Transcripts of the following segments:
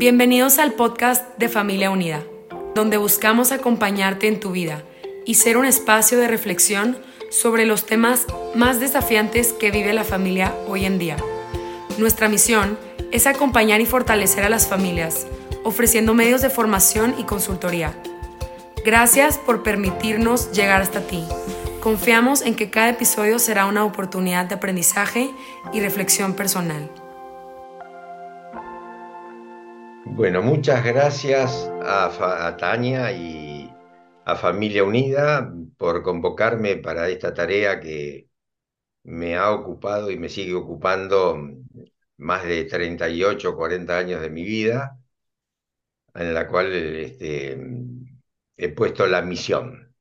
Bienvenidos al podcast de Familia Unida, donde buscamos acompañarte en tu vida y ser un espacio de reflexión sobre los temas más desafiantes que vive la familia hoy en día. Nuestra misión es acompañar y fortalecer a las familias, ofreciendo medios de formación y consultoría. Gracias por permitirnos llegar hasta ti. Confiamos en que cada episodio será una oportunidad de aprendizaje y reflexión personal. Bueno, muchas gracias a, Tania y a Familia Unida por convocarme para esta tarea que me ha ocupado y me sigue ocupando más de 38 o 40 años de mi vida, en la cual este, he puesto la misión.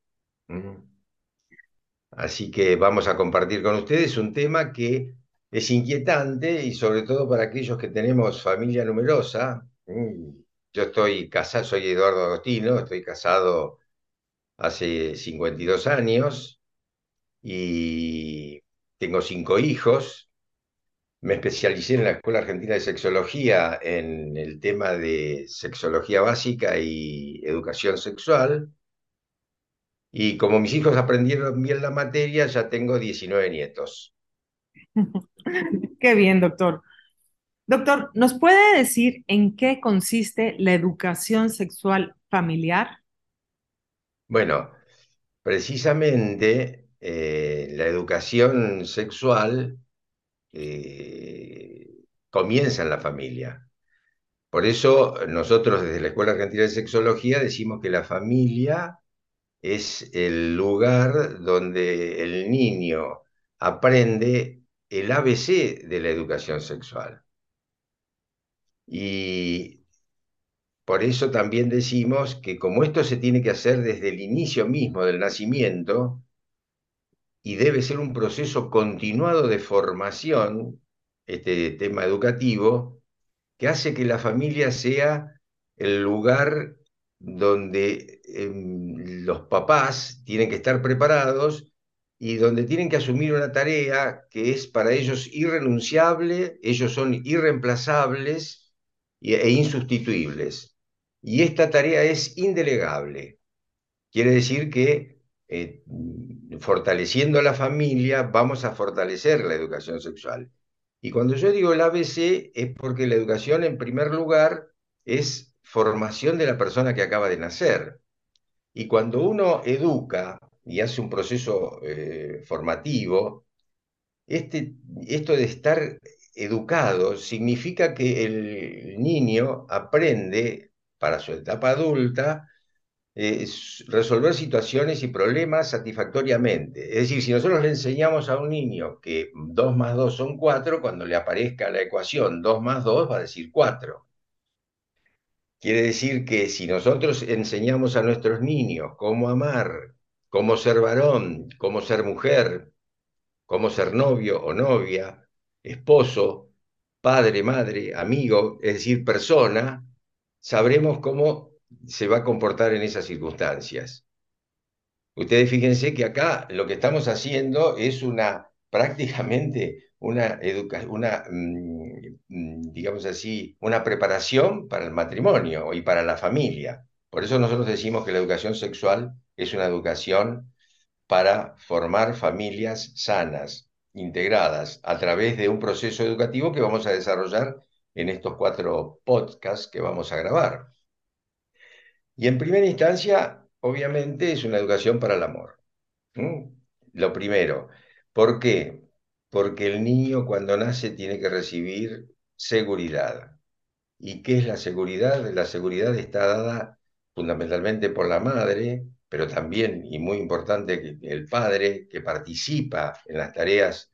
Así que vamos a compartir con ustedes un tema que es inquietante y sobre todo para aquellos que tenemos familia numerosa. Yo estoy casado, soy Eduardo Agostino, estoy casado hace 52 años y tengo cinco hijos. Me especialicé en la Escuela Argentina de Sexología en el tema de sexología básica y educación sexual. Y como mis hijos aprendieron bien la materia, ya tengo 19 nietos. Qué bien, doctor. Doctor, ¿nos puede decir en qué consiste la educación sexual familiar? Bueno, precisamente eh, la educación sexual eh, comienza en la familia. Por eso nosotros desde la Escuela Argentina de Sexología decimos que la familia es el lugar donde el niño aprende el ABC de la educación sexual. Y por eso también decimos que como esto se tiene que hacer desde el inicio mismo del nacimiento, y debe ser un proceso continuado de formación, este tema educativo, que hace que la familia sea el lugar donde em, los papás tienen que estar preparados y donde tienen que asumir una tarea que es para ellos irrenunciable, ellos son irreemplazables e insustituibles. Y esta tarea es indelegable. Quiere decir que eh, fortaleciendo la familia vamos a fortalecer la educación sexual. Y cuando yo digo el ABC es porque la educación en primer lugar es formación de la persona que acaba de nacer. Y cuando uno educa y hace un proceso eh, formativo, este, esto de estar educado significa que el niño aprende para su etapa adulta resolver situaciones y problemas satisfactoriamente. Es decir, si nosotros le enseñamos a un niño que 2 más 2 son 4, cuando le aparezca la ecuación 2 más 2 va a decir 4. Quiere decir que si nosotros enseñamos a nuestros niños cómo amar, cómo ser varón, cómo ser mujer, cómo ser novio o novia, esposo, padre, madre, amigo, es decir, persona, sabremos cómo se va a comportar en esas circunstancias. Ustedes fíjense que acá lo que estamos haciendo es una prácticamente una una, mm, mm, digamos así, una preparación para el matrimonio y para la familia. Por eso nosotros decimos que la educación sexual es una educación para formar familias sanas, integradas, a través de un proceso educativo que vamos a desarrollar en estos cuatro podcasts que vamos a grabar. Y en primera instancia, obviamente, es una educación para el amor. Lo primero. ¿Por qué? Porque el niño cuando nace tiene que recibir seguridad. ¿Y qué es la seguridad? La seguridad está dada fundamentalmente por la madre, pero también, y muy importante, el padre que participa en las tareas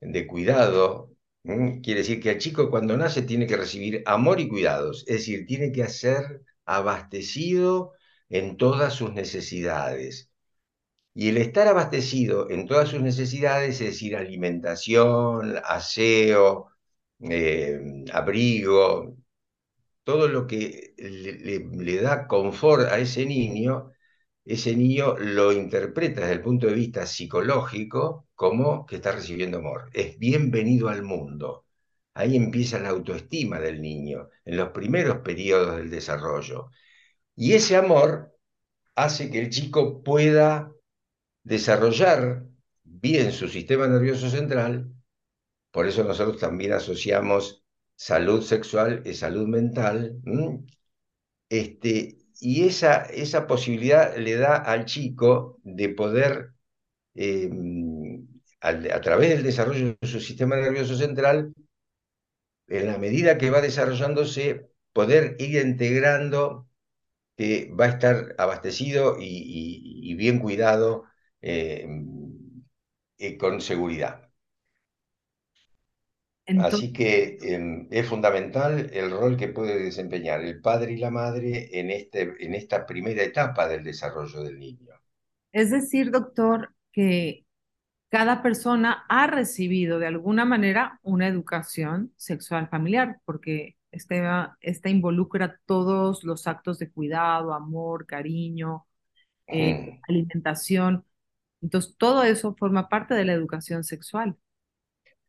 de cuidado. Quiere decir que el chico cuando nace tiene que recibir amor y cuidados, es decir, tiene que hacer abastecido en todas sus necesidades. Y el estar abastecido en todas sus necesidades, es decir, alimentación, aseo, eh, abrigo, todo lo que le, da confort a ese niño, ese niño lo interpreta desde el punto de vista psicológico como que está recibiendo amor. Es bienvenido al mundo. Ahí empieza la autoestima del niño, en los primeros periodos del desarrollo. Y ese amor hace que el chico pueda desarrollar bien su sistema nervioso central. Por eso nosotros también asociamos salud sexual y salud mental. Este, y esa, esa posibilidad le da al chico de poder, em, a través del desarrollo de su sistema nervioso central, en la medida que va desarrollándose, poder ir integrando que va a estar abastecido y, bien cuidado eh, eh, con seguridad. Así que em, es fundamental el rol que puede desempeñar el padre y la madre en, este, en esta primera etapa del desarrollo del niño. Es decir, doctor, que cada persona ha recibido de alguna manera una educación sexual familiar, porque esta, esta involucra todos los actos de cuidado, amor, cariño, eh, alimentación. Entonces, todo eso forma parte de la educación sexual.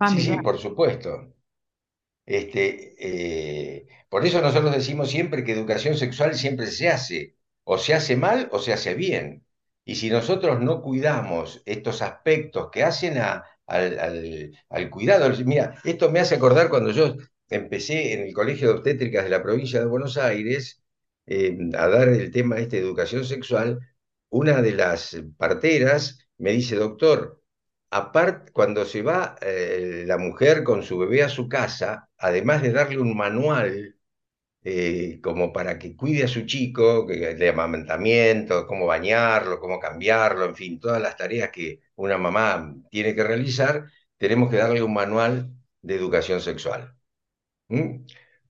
Sí, sí, por supuesto. Este, eh, por eso nosotros decimos siempre que educación sexual siempre se hace, o se hace mal o se hace bien. Y si nosotros no cuidamos estos aspectos que hacen a, al, al, cuidado, mira, esto me hace acordar cuando yo empecé en el Colegio de Obstétricas de la provincia de Buenos Aires eh, a dar el tema este de educación sexual, una de las parteras me dice, doctor, aparte, cuando se va eh, la mujer con su bebé a su casa, además de darle un manual eh, como para que cuide a su chico, de amamantamiento, cómo bañarlo, cómo cambiarlo, en fin, todas las tareas que una mamá tiene que realizar, tenemos que darle un manual de educación sexual.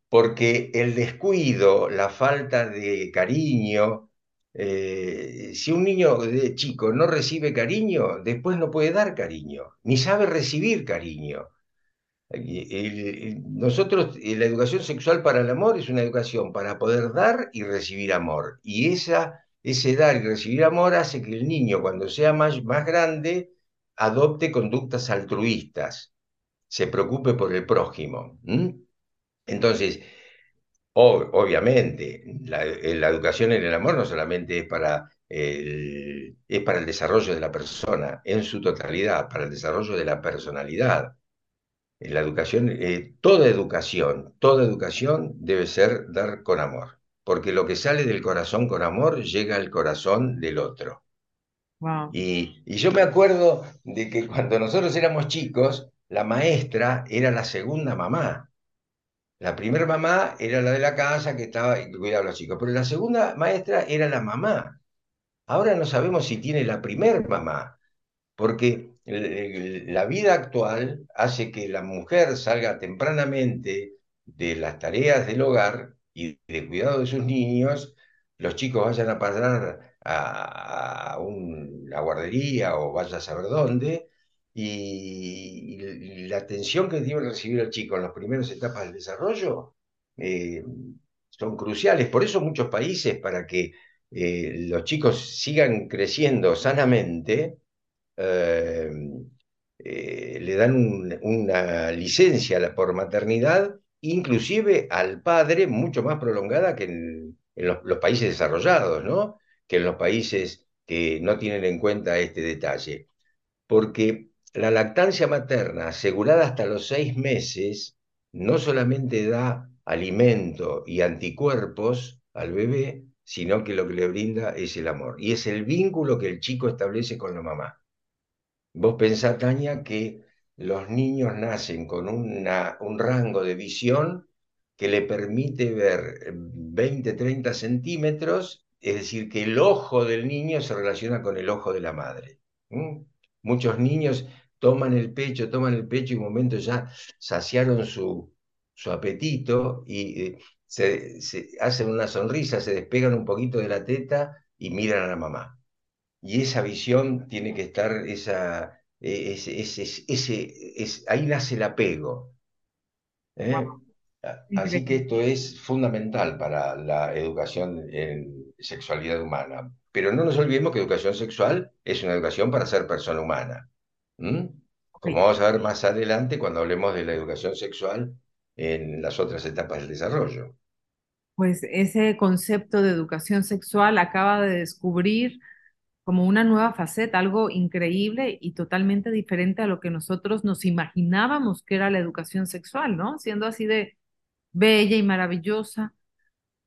Porque el descuido, la falta de cariño, eh, si un niño chico no recibe cariño, después no puede dar cariño, ni sabe recibir cariño. nosotros, eh, la educación sexual para el amor es una educación para poder dar y recibir amor. Y esa, ese dar y recibir amor hace que el niño, cuando sea más grande, adopte conductas altruistas, se preocupe por el prójimo. Entonces, obviamente, la, educación en el amor no solamente es para, el, es para el desarrollo de la persona en su totalidad, para el desarrollo de la personalidad. La educación, eh, toda educación, toda educación debe ser dar con amor, porque lo que sale del corazón con amor llega al corazón del otro. Y, y, yo me acuerdo de que cuando nosotros éramos chicos, la maestra era la segunda mamá. La primera mamá era la de la casa que estaba y cuidaba a los chicos, pero la segunda maestra era la mamá. Ahora no sabemos si tiene la primer mamá, porque la vida actual hace que la mujer salga tempranamente de las tareas del hogar y de cuidado de sus niños, los chicos vayan a pasar a, una guardería o vaya a saber dónde, y, la atención que debe recibir el chico en las primeras etapas del desarrollo eh, son cruciales. Por eso muchos países, para que eh, los chicos sigan creciendo sanamente, eh, le dan una licencia por maternidad, inclusive al padre, mucho más prolongada que en, los, los, países desarrollados, ¿no? que en los países que no tienen en cuenta este detalle. Porque la lactancia materna asegurada hasta los seis meses no solamente da alimento y anticuerpos al bebé, sino que lo que le brinda es el amor. Y es el vínculo que el chico establece con la mamá. Vos pensás, Tania, que los niños nacen con un rango de visión que le permite ver 20, 30 centímetros, es decir, que el ojo del niño se relaciona con el ojo de la madre. Muchos niños toman el pecho, toman el pecho y un momento ya saciaron su, su apetito y eh, se, hacen una sonrisa, se despegan un poquito de la teta y miran a la mamá. Y esa visión tiene que estar, esa, e, ese, ese, ahí nace el apego. ¿eh? Así que esto es fundamental para la educación en sexualidad humana. Pero no nos olvidemos que educación sexual es una educación para ser persona humana. Como vamos a ver más adelante cuando hablemos de la educación sexual en las otras etapas del desarrollo. Pues ese concepto de educación sexual acaba de descubrir como una nueva faceta, algo increíble y totalmente diferente a lo que nosotros nos imaginábamos que era la educación sexual, ¿no? Siendo así de bella y maravillosa.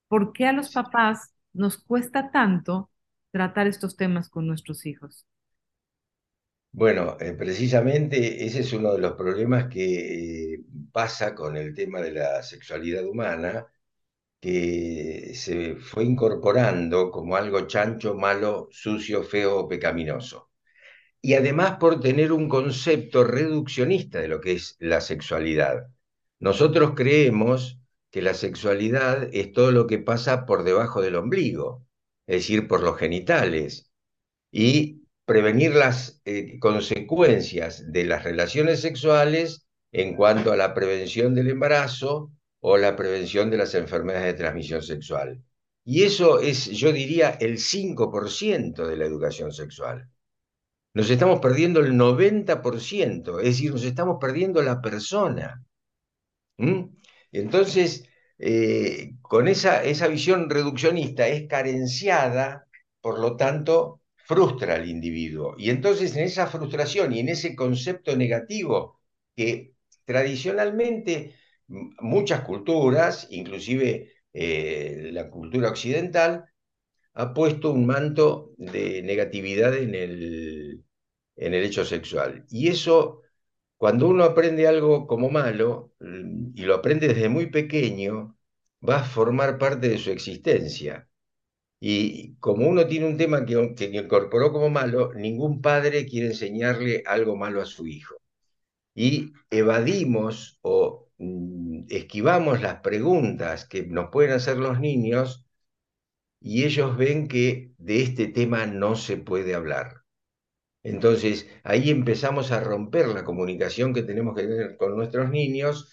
¿Por qué a los papás nos cuesta tanto tratar estos temas con nuestros hijos? Bueno, eh, precisamente ese es uno de los problemas que eh, pasa con el tema de la sexualidad humana, que se fue incorporando como algo chancho, malo, sucio, feo o pecaminoso. Y además por tener un concepto reduccionista de lo que es la sexualidad. Nosotros creemos que la sexualidad es todo lo que pasa por debajo del ombligo, es decir, por los genitales. Y prevenir las eh, consecuencias de las relaciones sexuales en cuanto a la prevención del embarazo o la prevención de las enfermedades de transmisión sexual. Y eso es, yo diría, el 5% de la educación sexual. Nos estamos perdiendo el 90%, es decir, nos estamos perdiendo la persona. ¿Mm? Entonces, eh, con esa, esa visión reduccionista es carenciada, por lo tanto, frustra al individuo. Y entonces en esa frustración y en ese concepto negativo que tradicionalmente muchas culturas, inclusive eh, la cultura occidental, ha puesto un manto de negatividad en el, en el hecho sexual. Y eso, cuando uno aprende algo como malo, y lo aprende desde muy pequeño, va a formar parte de su existencia. Y como uno tiene un tema que, incorporó como malo, ningún padre quiere enseñarle algo malo a su hijo. Y evadimos o mm, esquivamos las preguntas que nos pueden hacer los niños y ellos ven que de este tema no se puede hablar. Entonces ahí empezamos a romper la comunicación que tenemos que tener con nuestros niños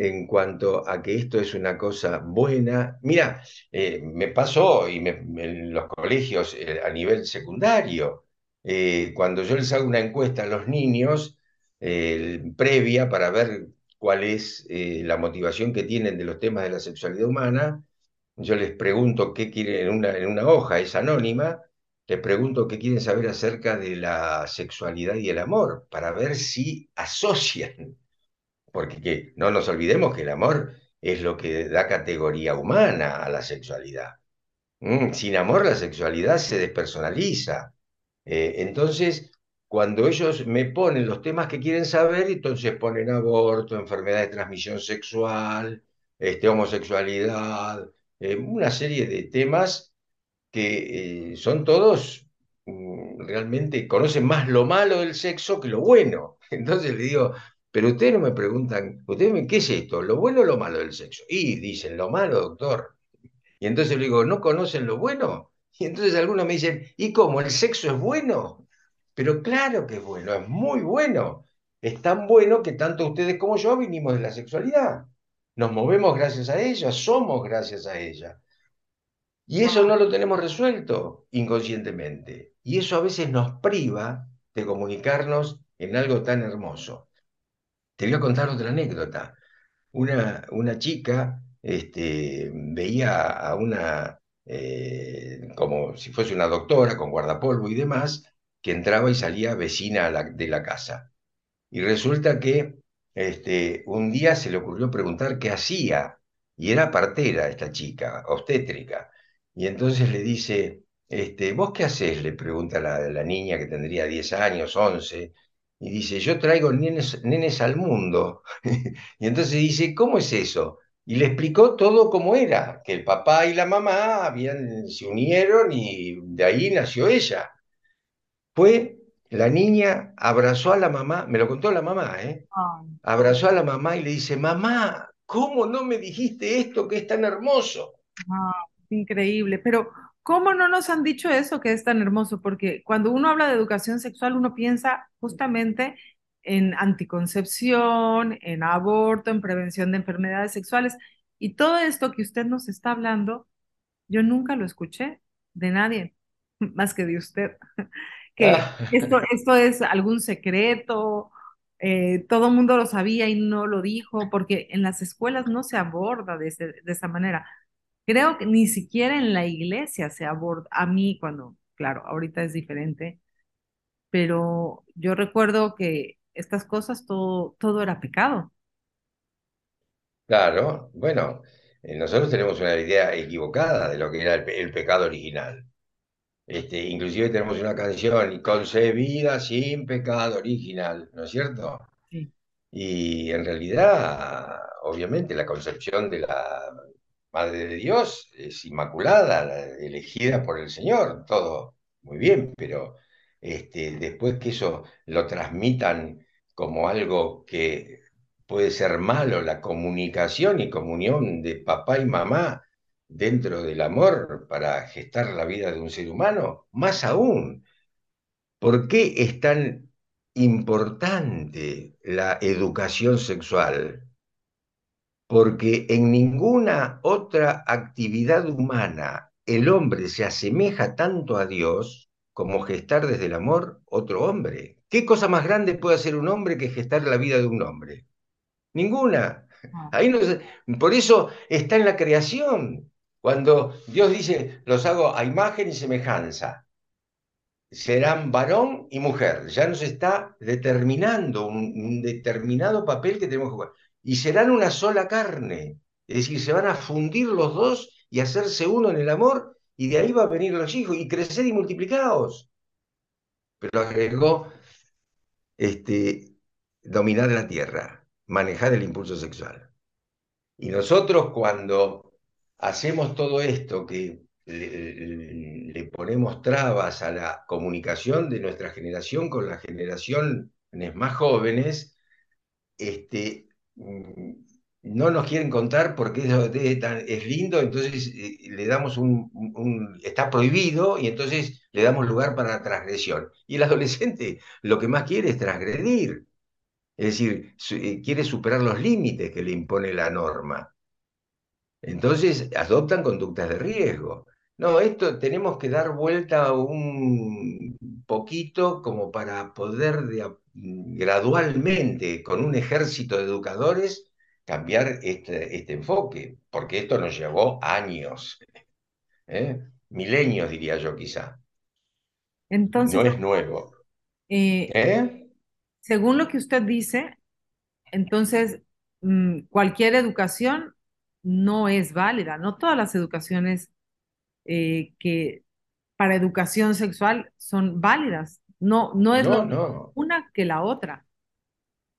en cuanto a que esto es una cosa buena. Mira, eh, me pasó y en los colegios eh, a nivel secundario, eh, cuando yo les hago una encuesta a los niños previa para ver cuál es la motivación que tienen de los temas de la sexualidad humana, yo les pregunto qué quieren en una, en una hoja, es anónima, les pregunto qué quieren saber acerca de la sexualidad y el amor, para ver si asocian porque no nos olvidemos que el amor es lo que da categoría humana a la sexualidad. Mm, sin amor la sexualidad se despersonaliza. Eh, entonces, cuando ellos me ponen los temas que quieren saber, entonces ponen aborto, enfermedad de transmisión sexual, este, homosexualidad, eh, una serie de temas que eh, son todos mm, realmente conocen más lo malo del sexo que lo bueno. Entonces le digo, pero ustedes no me preguntan, ustedes me, ¿qué es esto? ¿Lo bueno o lo malo del sexo? Y dicen, lo malo, doctor. Y entonces le digo, ¿no conocen lo bueno? Y entonces algunos me dicen, ¿y cómo? ¿El sexo es bueno? Pero claro que es bueno, es muy bueno. Es tan bueno que tanto ustedes como yo vinimos de la sexualidad. Nos movemos gracias a ella, somos gracias a ella. Y eso no lo tenemos resuelto inconscientemente. Y eso a veces nos priva de comunicarnos en algo tan hermoso. Te voy a contar otra anécdota. Una, una chica este, veía a una, eh, como si fuese una doctora con guardapolvo y demás, que entraba y salía vecina de la casa. Y resulta que este, un día se le ocurrió preguntar qué hacía, y era partera esta chica, obstétrica. Y entonces le dice, este, ¿vos qué haces? Le pregunta la, la niña que tendría 10 años, 11, y dice, yo traigo nenes, nenes al mundo. y entonces dice, ¿cómo es eso? Y le explicó todo cómo era, que el papá y la mamá habían, se unieron y de ahí nació ella. Fue, la niña abrazó a la mamá, me lo contó la mamá, ¿eh? Abrazó a la mamá y le dice, mamá, ¿cómo no me dijiste esto que es tan hermoso? Ah, increíble, pero ¿Cómo no nos han dicho eso que es tan hermoso? Porque cuando uno habla de educación sexual, uno piensa justamente en anticoncepción, en aborto, en prevención de enfermedades sexuales. Y todo esto que usted nos está hablando, yo nunca lo escuché de nadie, más que de usted. que ah. esto, esto es algún secreto eh, todo el mundo lo sabía y no lo dijo, porque en las escuelas no se aborda de, ese- de esa manera. Creo que ni siquiera en la iglesia se aborda, a mí cuando, claro, ahorita es diferente, pero yo recuerdo que estas cosas todo, todo era pecado. Claro, bueno, eh, nosotros tenemos una idea equivocada de lo que era el, el pecado original. Este, inclusive tenemos una canción concebida sin pecado original, ¿no es cierto? Sí. Y en realidad, obviamente, la concepción de la Madre de Dios es inmaculada, la- elegida por el Señor, todo muy bien, pero este, después que eso lo transmitan como algo que puede ser malo, la comunicación y comunión de papá y mamá dentro del amor para gestar la vida de un ser humano, más aún. ¿Por qué es tan importante la educación sexual? Porque en ninguna otra actividad humana el hombre se asemeja tanto a Dios como gestar desde el amor otro hombre. ¿Qué cosa más grande puede hacer un hombre que gestar la vida de un hombre? Ninguna. Ah, Ahí no se- por eso está en la creación. Cuando Dios dice, los hago a imagen y semejanza serán varón y mujer. Ya nos está determinando un, un determinado papel que tenemos que jugar. Y serán una sola carne. Es decir, se van a fundir los dos y hacerse uno en el amor, y de ahí va a venir los hijos, y crecer y multiplicados. Pero agregó, este, dominar la tierra, manejar el impulso sexual. Y nosotros cuando hacemos todo esto, que le, le ponemos trabas a la comunicación de nuestra generación con las generaciones más jóvenes, este, no nos quieren contar porque es, es lindo, entonces eh, le damos un, está prohibido y entonces le damos lugar para la transgresión. Y el adolescente lo que más quiere es transgredir, es decir, eh, quiere superar los límites que le impone la norma. Entonces adoptan conductas de riesgo. No, esto tenemos que dar vuelta un poquito como para poder de gradualmente, con un ejército de educadores, cambiar este, este enfoque, porque esto nos llevó años, ¿eh? Milenios diría yo quizá. Entonces, No es nuevo. eh, ¿Eh? según lo que usted dice, entonces mm, cualquier educación no es válida, no todas las educaciones eh, que para educación sexual son válidas. No, no es lo No, mismo no. una que la otra.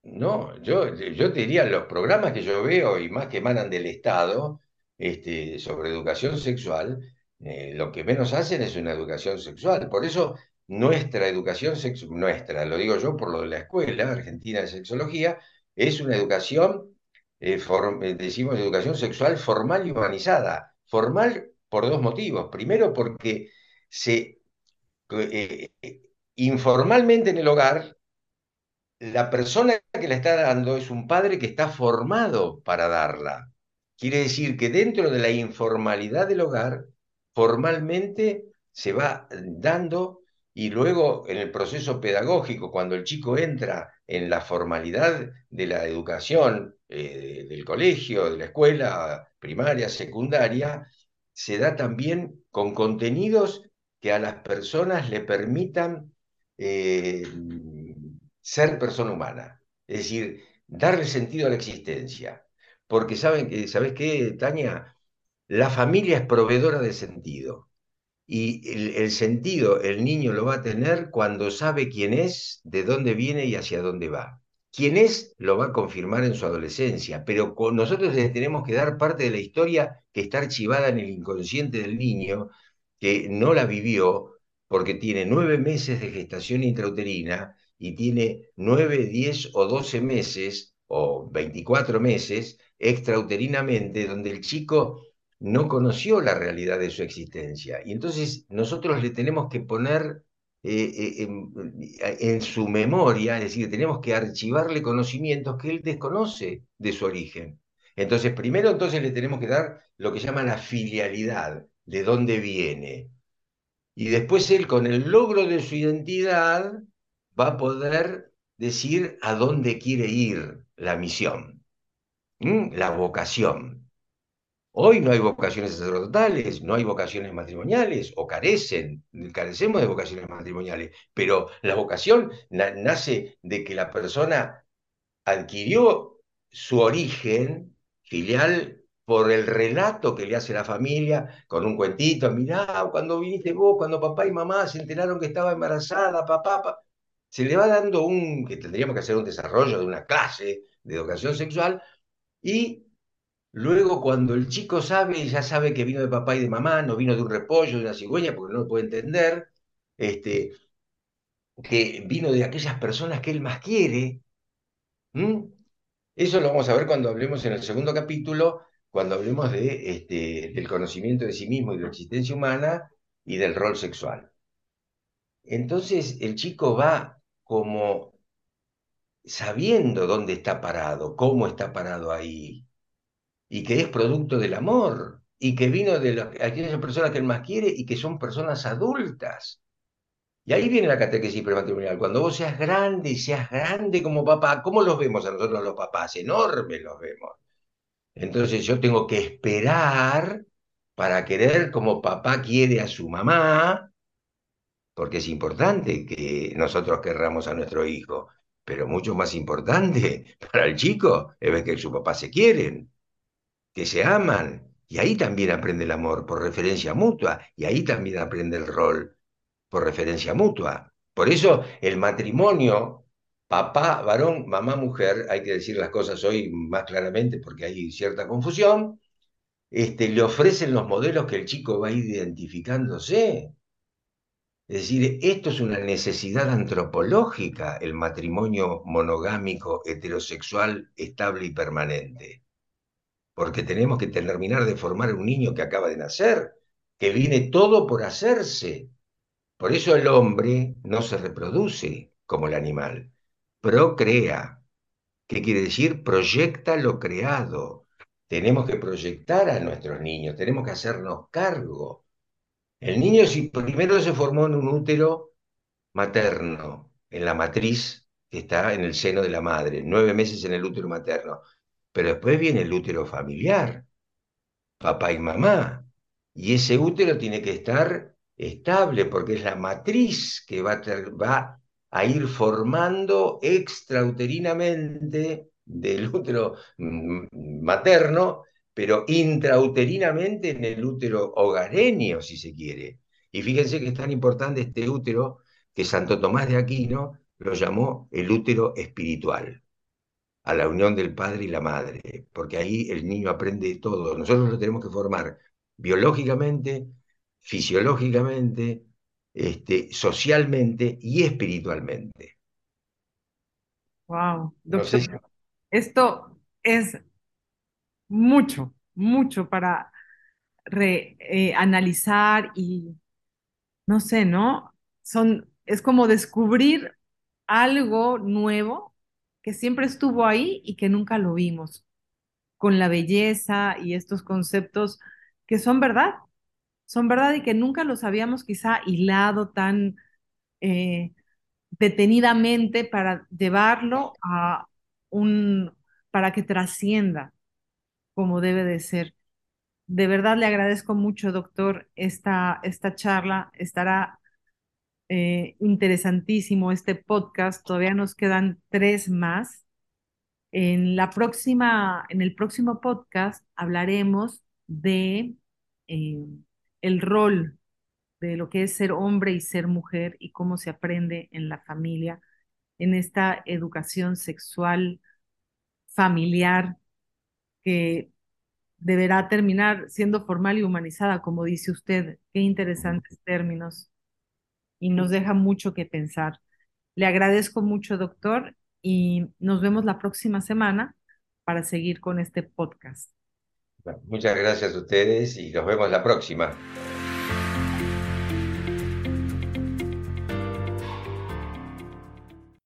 No, yo, yo te diría, los programas que yo veo y más que emanan del Estado este, sobre educación sexual, eh, lo que menos hacen es una educación sexual. Por eso nuestra educación sexual, nuestra, lo digo yo por lo de la escuela argentina de sexología, es una educación, eh, form- eh, decimos educación sexual formal y humanizada. Formal por dos motivos. Primero porque se, eh, informalmente en el hogar la persona que la está dando es un padre que está formado para darla. Quiere decir que dentro de la informalidad del hogar, formalmente se va dando y luego en el proceso pedagógico, cuando el chico entra en la formalidad de la educación, eh, del colegio, de la escuela primaria, secundaria, se da también con contenidos que a las personas le permitan eh, ser persona humana, es decir, darle sentido a la existencia. Porque saben que, ¿sabes qué, Tania? La familia es proveedora de sentido. Y el, sentido el niño lo va a tener cuando sabe quién es, de dónde viene y hacia dónde va. Quién es lo va a confirmar en su adolescencia, pero con nosotros tenemos que dar parte de la historia que está archivada en el inconsciente del niño, que no la vivió porque tiene nueve meses de gestación intrauterina y tiene nueve, diez o doce meses o 24 meses extrauterinamente, donde el chico no conoció la realidad de su existencia. Y entonces nosotros le tenemos que poner eh, eh, en, en, su memoria, es decir, tenemos que archivarle conocimientos que él desconoce de su origen. Entonces, primero entonces le tenemos que dar lo que llama la filialidad, de dónde viene. Y después él, con el logro de su identidad, va a poder decir a dónde quiere ir la misión, la vocación. Hoy no hay vocaciones sacerdotales, no hay vocaciones matrimoniales, o carecen, carecemos de vocaciones matrimoniales, pero la vocación nace de que la persona adquirió su origen filial por el relato que le hace la familia, con un cuentito, mirá, cuando viniste vos, cuando papá y mamá se enteraron que estaba embarazada, papá, se le va dando un, que tendríamos que hacer un desarrollo de una clase de educación sexual, y luego cuando el chico sabe, ya sabe que vino de papá y de mamá, no vino de un repollo, de una cigüeña, porque no lo puede entender, este, que vino de aquellas personas que él más quiere. Eso lo vamos a ver cuando hablemos en el segundo capítulo cuando hablemos este, del conocimiento de sí mismo y de la existencia humana y del rol sexual. Entonces el chico va como sabiendo dónde está parado, cómo está parado ahí, y que es producto del amor, y que vino de aquellas personas que él más quiere y que son personas adultas. Y ahí viene la catequesis prematrimonial. Cuando vos seas grande seas grande como papá, ¿cómo los vemos a nosotros los papás? Enormes los vemos. Entonces yo tengo que esperar para querer como papá quiere a su mamá, porque es importante que nosotros querramos a nuestro hijo, pero mucho más importante para el chico es ver que su papá se quieren, que se aman, y ahí también aprende el amor por referencia mutua, y ahí también aprende el rol por referencia mutua. Por eso el matrimonio papá, varón, mamá, mujer, hay que decir las cosas hoy más claramente porque hay cierta confusión, este, le ofrecen los modelos que el chico va identificándose. Es decir, esto es una necesidad antropológica, el matrimonio monogámico, heterosexual, estable y permanente. Porque tenemos que terminar de formar un niño que acaba de nacer, que viene todo por hacerse. Por eso el hombre no se reproduce como el animal procrea. ¿Qué quiere decir? Proyecta lo creado. Tenemos que proyectar a nuestros niños, tenemos que hacernos cargo. El niño si primero se formó en un útero materno, en la matriz que está en el seno de la madre, nueve meses en el útero materno, pero después viene el útero familiar, papá y mamá, y ese útero tiene que estar estable porque es la matriz que va a, va a ir formando extrauterinamente del útero materno, pero intrauterinamente en el útero hogareño, si se quiere. Y fíjense que es tan importante este útero que Santo Tomás de Aquino lo llamó el útero espiritual, a la unión del padre y la madre, porque ahí el niño aprende todo. Nosotros lo tenemos que formar biológicamente, fisiológicamente, este, socialmente y espiritualmente. Wow, doctor, esto es mucho, mucho para eh, analizar y no sé, ¿no? Son, es como descubrir algo nuevo que siempre estuvo ahí y que nunca lo vimos, con la belleza y estos conceptos que son verdad, son verdad y que nunca los habíamos quizá hilado tan eh, detenidamente para llevarlo a un, para que trascienda como debe de ser. De verdad le agradezco mucho, doctor, esta, esta charla. Estará eh, interesantísimo este podcast. Todavía nos quedan tres más. En la próxima, en el próximo podcast hablaremos de eh, el rol de lo que es ser hombre y ser mujer y cómo se aprende en la familia, en esta educación sexual familiar que deberá terminar siendo formal y humanizada, como dice usted. Qué interesantes términos y nos deja mucho que pensar. Le agradezco mucho, doctor, y nos vemos la próxima semana para seguir con este podcast. Muchas gracias a ustedes y nos vemos la próxima.